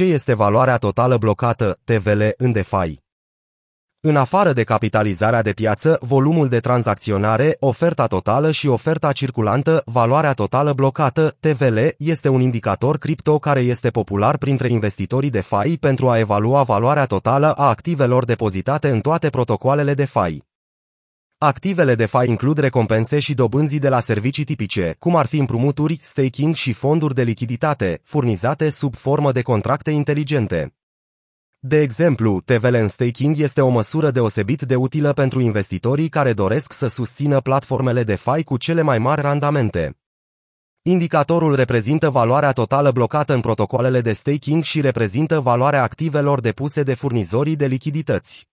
ce este valoarea totală blocată, TVL, în DeFi? În afară de capitalizarea de piață, volumul de tranzacționare, oferta totală și oferta circulantă, valoarea totală blocată, TVL, este un indicator cripto care este popular printre investitorii DeFi pentru a evalua valoarea totală a activelor depozitate în toate protocoalele DeFi. Activele DeFi includ recompense și dobânzii de la servicii tipice, cum ar fi împrumuturi, staking și fonduri de lichiditate, furnizate sub formă de contracte inteligente. De exemplu, TVL în staking este o măsură deosebit de utilă pentru investitorii care doresc să susțină platformele DeFi cu cele mai mari randamente. Indicatorul reprezintă valoarea totală blocată în protocoalele de staking și reprezintă valoarea activelor depuse de furnizorii de lichidități.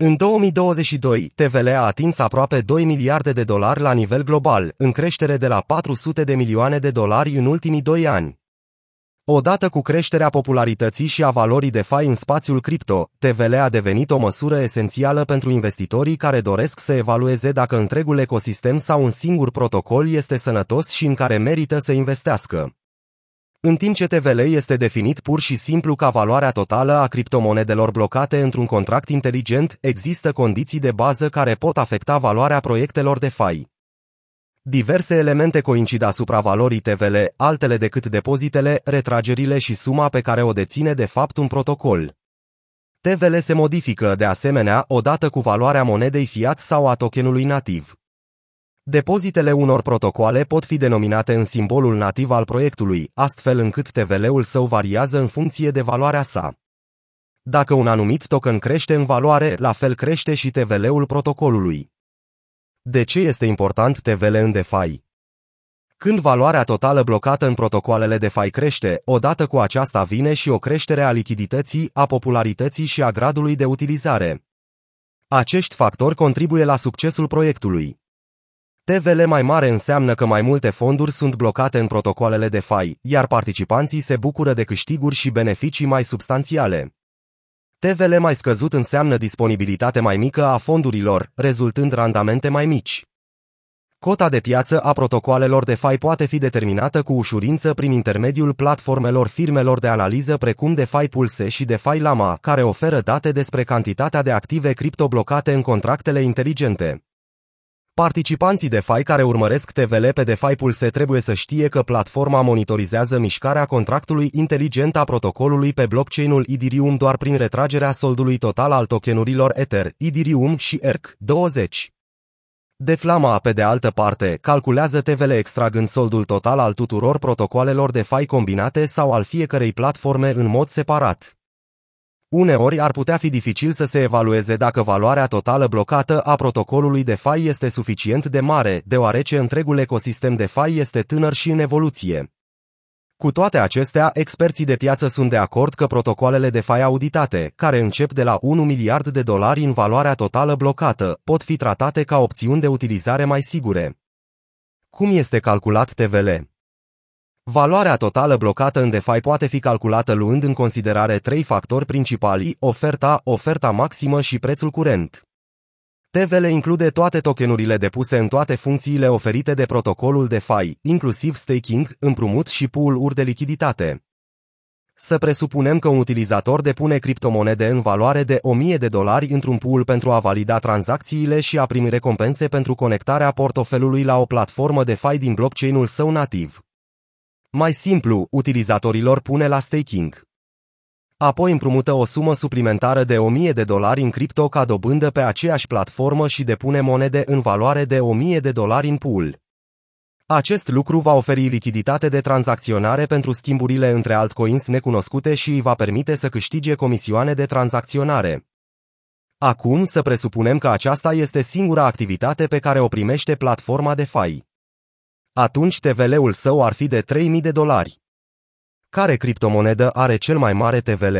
În 2022, TVL a atins aproape 2 miliarde de dolari la nivel global, în creștere de la 400 de milioane de dolari în ultimii doi ani. Odată cu creșterea popularității și a valorii de fai în spațiul cripto, TVL a devenit o măsură esențială pentru investitorii care doresc să evalueze dacă întregul ecosistem sau un singur protocol este sănătos și în care merită să investească. În timp ce TVL este definit pur și simplu ca valoarea totală a criptomonedelor blocate într-un contract inteligent, există condiții de bază care pot afecta valoarea proiectelor de fai. Diverse elemente coincid asupra valorii TVL, altele decât depozitele, retragerile și suma pe care o deține de fapt un protocol. TVL se modifică, de asemenea, odată cu valoarea monedei fiat sau a tokenului nativ. Depozitele unor protocoale pot fi denominate în simbolul nativ al proiectului, astfel încât TVL-ul său variază în funcție de valoarea sa. Dacă un anumit token crește în valoare, la fel crește și TVL-ul protocolului. De ce este important TVL în DeFi? Când valoarea totală blocată în protocoalele DeFi crește, odată cu aceasta vine și o creștere a lichidității, a popularității și a gradului de utilizare. Acești factori contribuie la succesul proiectului. TVL mai mare înseamnă că mai multe fonduri sunt blocate în protocoalele DeFi, iar participanții se bucură de câștiguri și beneficii mai substanțiale. TVL mai scăzut înseamnă disponibilitate mai mică a fondurilor, rezultând randamente mai mici. Cota de piață a protocoalelor de FI poate fi determinată cu ușurință prin intermediul platformelor firmelor de analiză precum DeFi Pulse și DeFi Lama, care oferă date despre cantitatea de active cripto blocate în contractele inteligente. Participanții DeFi care urmăresc TVL pe DeFi Pulse trebuie să știe că platforma monitorizează mișcarea contractului inteligent a protocolului pe blockchain-ul Ethereum doar prin retragerea soldului total al tokenurilor Ether, Ethereum și ERC20. Deflama, pe de altă parte, calculează TVL extragând soldul total al tuturor protocoalelor DeFi combinate sau al fiecărei platforme în mod separat. Uneori ar putea fi dificil să se evalueze dacă valoarea totală blocată a protocolului DeFi este suficient de mare, deoarece întregul ecosistem DeFi este tânăr și în evoluție. Cu toate acestea, experții de piață sunt de acord că protocoalele DeFi auditate, care încep de la 1 miliard de dolari în valoarea totală blocată, pot fi tratate ca opțiuni de utilizare mai sigure. Cum este calculat TVL? Valoarea totală blocată în DeFi poate fi calculată luând în considerare trei factori principali, oferta, oferta maximă și prețul curent. TVL include toate tokenurile depuse în toate funcțiile oferite de protocolul DeFi, inclusiv staking, împrumut și pool-uri de lichiditate. Să presupunem că un utilizator depune criptomonede în valoare de 1000 de dolari într-un pool pentru a valida tranzacțiile și a primi recompense pentru conectarea portofelului la o platformă DeFi din blockchain-ul său nativ. Mai simplu, utilizatorilor pune la staking. Apoi împrumută o sumă suplimentară de 1000 de dolari în cripto ca dobândă pe aceeași platformă și depune monede în valoare de 1000 de dolari în pool. Acest lucru va oferi lichiditate de tranzacționare pentru schimburile între altcoins necunoscute și îi va permite să câștige comisioane de tranzacționare. Acum să presupunem că aceasta este singura activitate pe care o primește platforma de fai atunci TVL-ul său ar fi de 3000 de dolari. Care criptomonedă are cel mai mare TVL?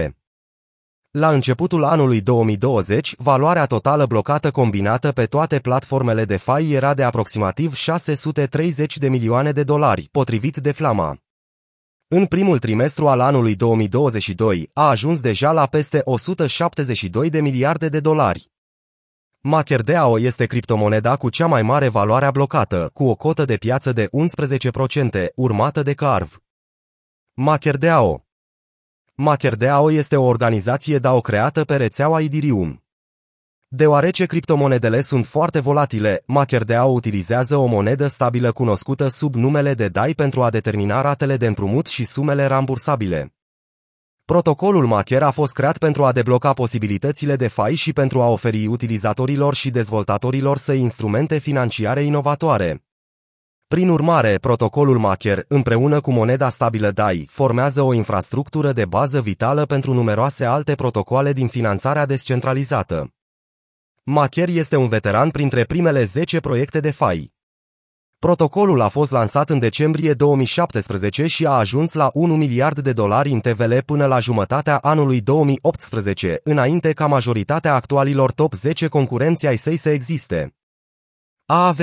La începutul anului 2020, valoarea totală blocată combinată pe toate platformele de fai era de aproximativ 630 de milioane de dolari, potrivit de Flama. În primul trimestru al anului 2022, a ajuns deja la peste 172 de miliarde de dolari. MakerDAO este criptomoneda cu cea mai mare valoare blocată, cu o cotă de piață de 11%, urmată de Carv. MakerDAO MakerDAO este o organizație DAO creată pe rețeaua Ethereum. Deoarece criptomonedele sunt foarte volatile, MakerDAO utilizează o monedă stabilă cunoscută sub numele de DAI pentru a determina ratele de împrumut și sumele rambursabile. Protocolul Maker a fost creat pentru a debloca posibilitățile de fai și pentru a oferi utilizatorilor și dezvoltatorilor săi instrumente financiare inovatoare. Prin urmare, protocolul Maker, împreună cu moneda stabilă DAI, formează o infrastructură de bază vitală pentru numeroase alte protocoale din finanțarea descentralizată. Maker este un veteran printre primele 10 proiecte de FAI. Protocolul a fost lansat în decembrie 2017 și a ajuns la 1 miliard de dolari în TVL până la jumătatea anului 2018, înainte ca majoritatea actualilor top 10 concurenți ai săi să existe. AAV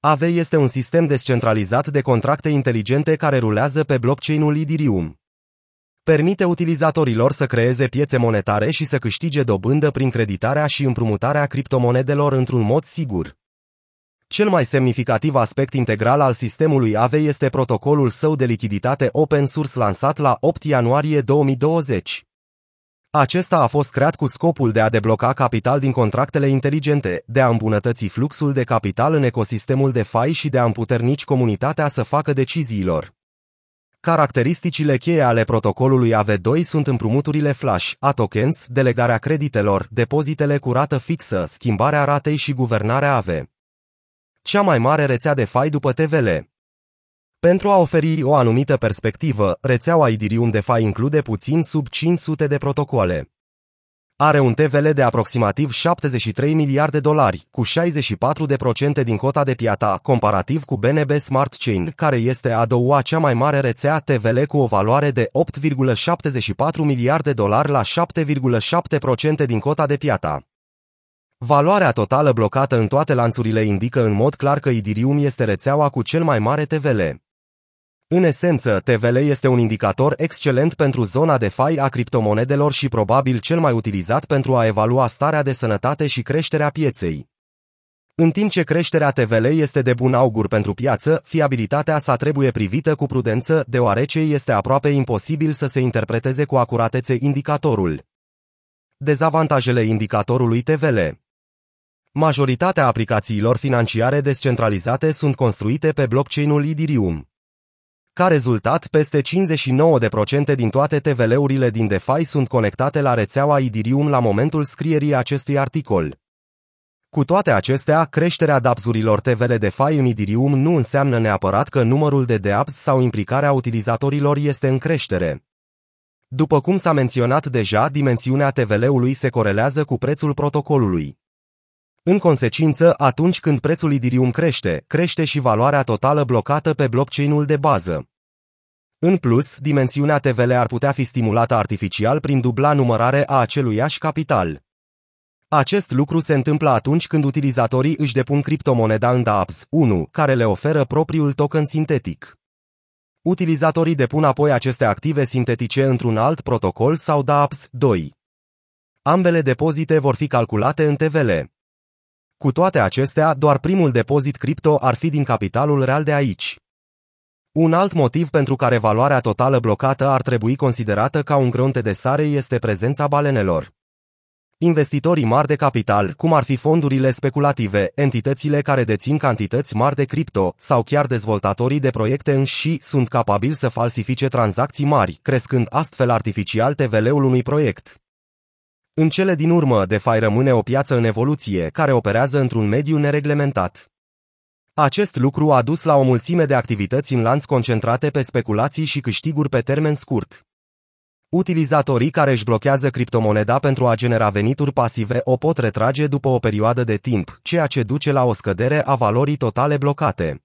AV este un sistem descentralizat de contracte inteligente care rulează pe blockchain-ul Ethereum. Permite utilizatorilor să creeze piețe monetare și să câștige dobândă prin creditarea și împrumutarea criptomonedelor într-un mod sigur. Cel mai semnificativ aspect integral al sistemului AVE este protocolul său de lichiditate open source lansat la 8 ianuarie 2020. Acesta a fost creat cu scopul de a debloca capital din contractele inteligente, de a îmbunătăți fluxul de capital în ecosistemul de fai și de a împuternici comunitatea să facă deciziilor. Caracteristicile cheie ale protocolului AV2 sunt împrumuturile flash, a tokens, delegarea creditelor, depozitele cu rată fixă, schimbarea ratei și guvernarea AVE cea mai mare rețea de fai după TVL. Pentru a oferi o anumită perspectivă, rețeaua Ethereum de fai include puțin sub 500 de protocoale. Are un TVL de aproximativ 73 miliarde de dolari, cu 64% din cota de piata, comparativ cu BNB Smart Chain, care este a doua cea mai mare rețea TVL cu o valoare de 8,74 miliarde de dolari la 7,7% din cota de piata. Valoarea totală blocată în toate lanțurile indică în mod clar că Ethereum este rețeaua cu cel mai mare TVL. În esență, TVL este un indicator excelent pentru zona de fai a criptomonedelor și probabil cel mai utilizat pentru a evalua starea de sănătate și creșterea pieței. În timp ce creșterea TVL este de bun augur pentru piață, fiabilitatea sa trebuie privită cu prudență, deoarece este aproape imposibil să se interpreteze cu acuratețe indicatorul. Dezavantajele indicatorului TVL Majoritatea aplicațiilor financiare descentralizate sunt construite pe blockchain-ul Ethereum. Ca rezultat, peste 59% din toate TVL-urile din DeFi sunt conectate la rețeaua Ethereum la momentul scrierii acestui articol. Cu toate acestea, creșterea DApps-urilor TVL DeFi în Ethereum nu înseamnă neapărat că numărul de DApps sau implicarea utilizatorilor este în creștere. După cum s-a menționat deja, dimensiunea TVL-ului se corelează cu prețul protocolului. În consecință, atunci când prețul Ethereum crește, crește și valoarea totală blocată pe blockchain-ul de bază. În plus, dimensiunea TVL ar putea fi stimulată artificial prin dubla numărare a aceluiași capital. Acest lucru se întâmplă atunci când utilizatorii își depun criptomoneda în dApps 1, care le oferă propriul token sintetic. Utilizatorii depun apoi aceste active sintetice într-un alt protocol sau dApps 2. Ambele depozite vor fi calculate în TVL. Cu toate acestea, doar primul depozit cripto ar fi din capitalul real de aici. Un alt motiv pentru care valoarea totală blocată ar trebui considerată ca un grăunte de sare este prezența balenelor. Investitorii mari de capital, cum ar fi fondurile speculative, entitățile care dețin cantități mari de cripto sau chiar dezvoltatorii de proiecte înși sunt capabili să falsifice tranzacții mari, crescând astfel artificial TVL-ul unui proiect. În cele din urmă, DeFi rămâne o piață în evoluție, care operează într-un mediu nereglementat. Acest lucru a dus la o mulțime de activități în lanț concentrate pe speculații și câștiguri pe termen scurt. Utilizatorii care își blochează criptomoneda pentru a genera venituri pasive o pot retrage după o perioadă de timp, ceea ce duce la o scădere a valorii totale blocate.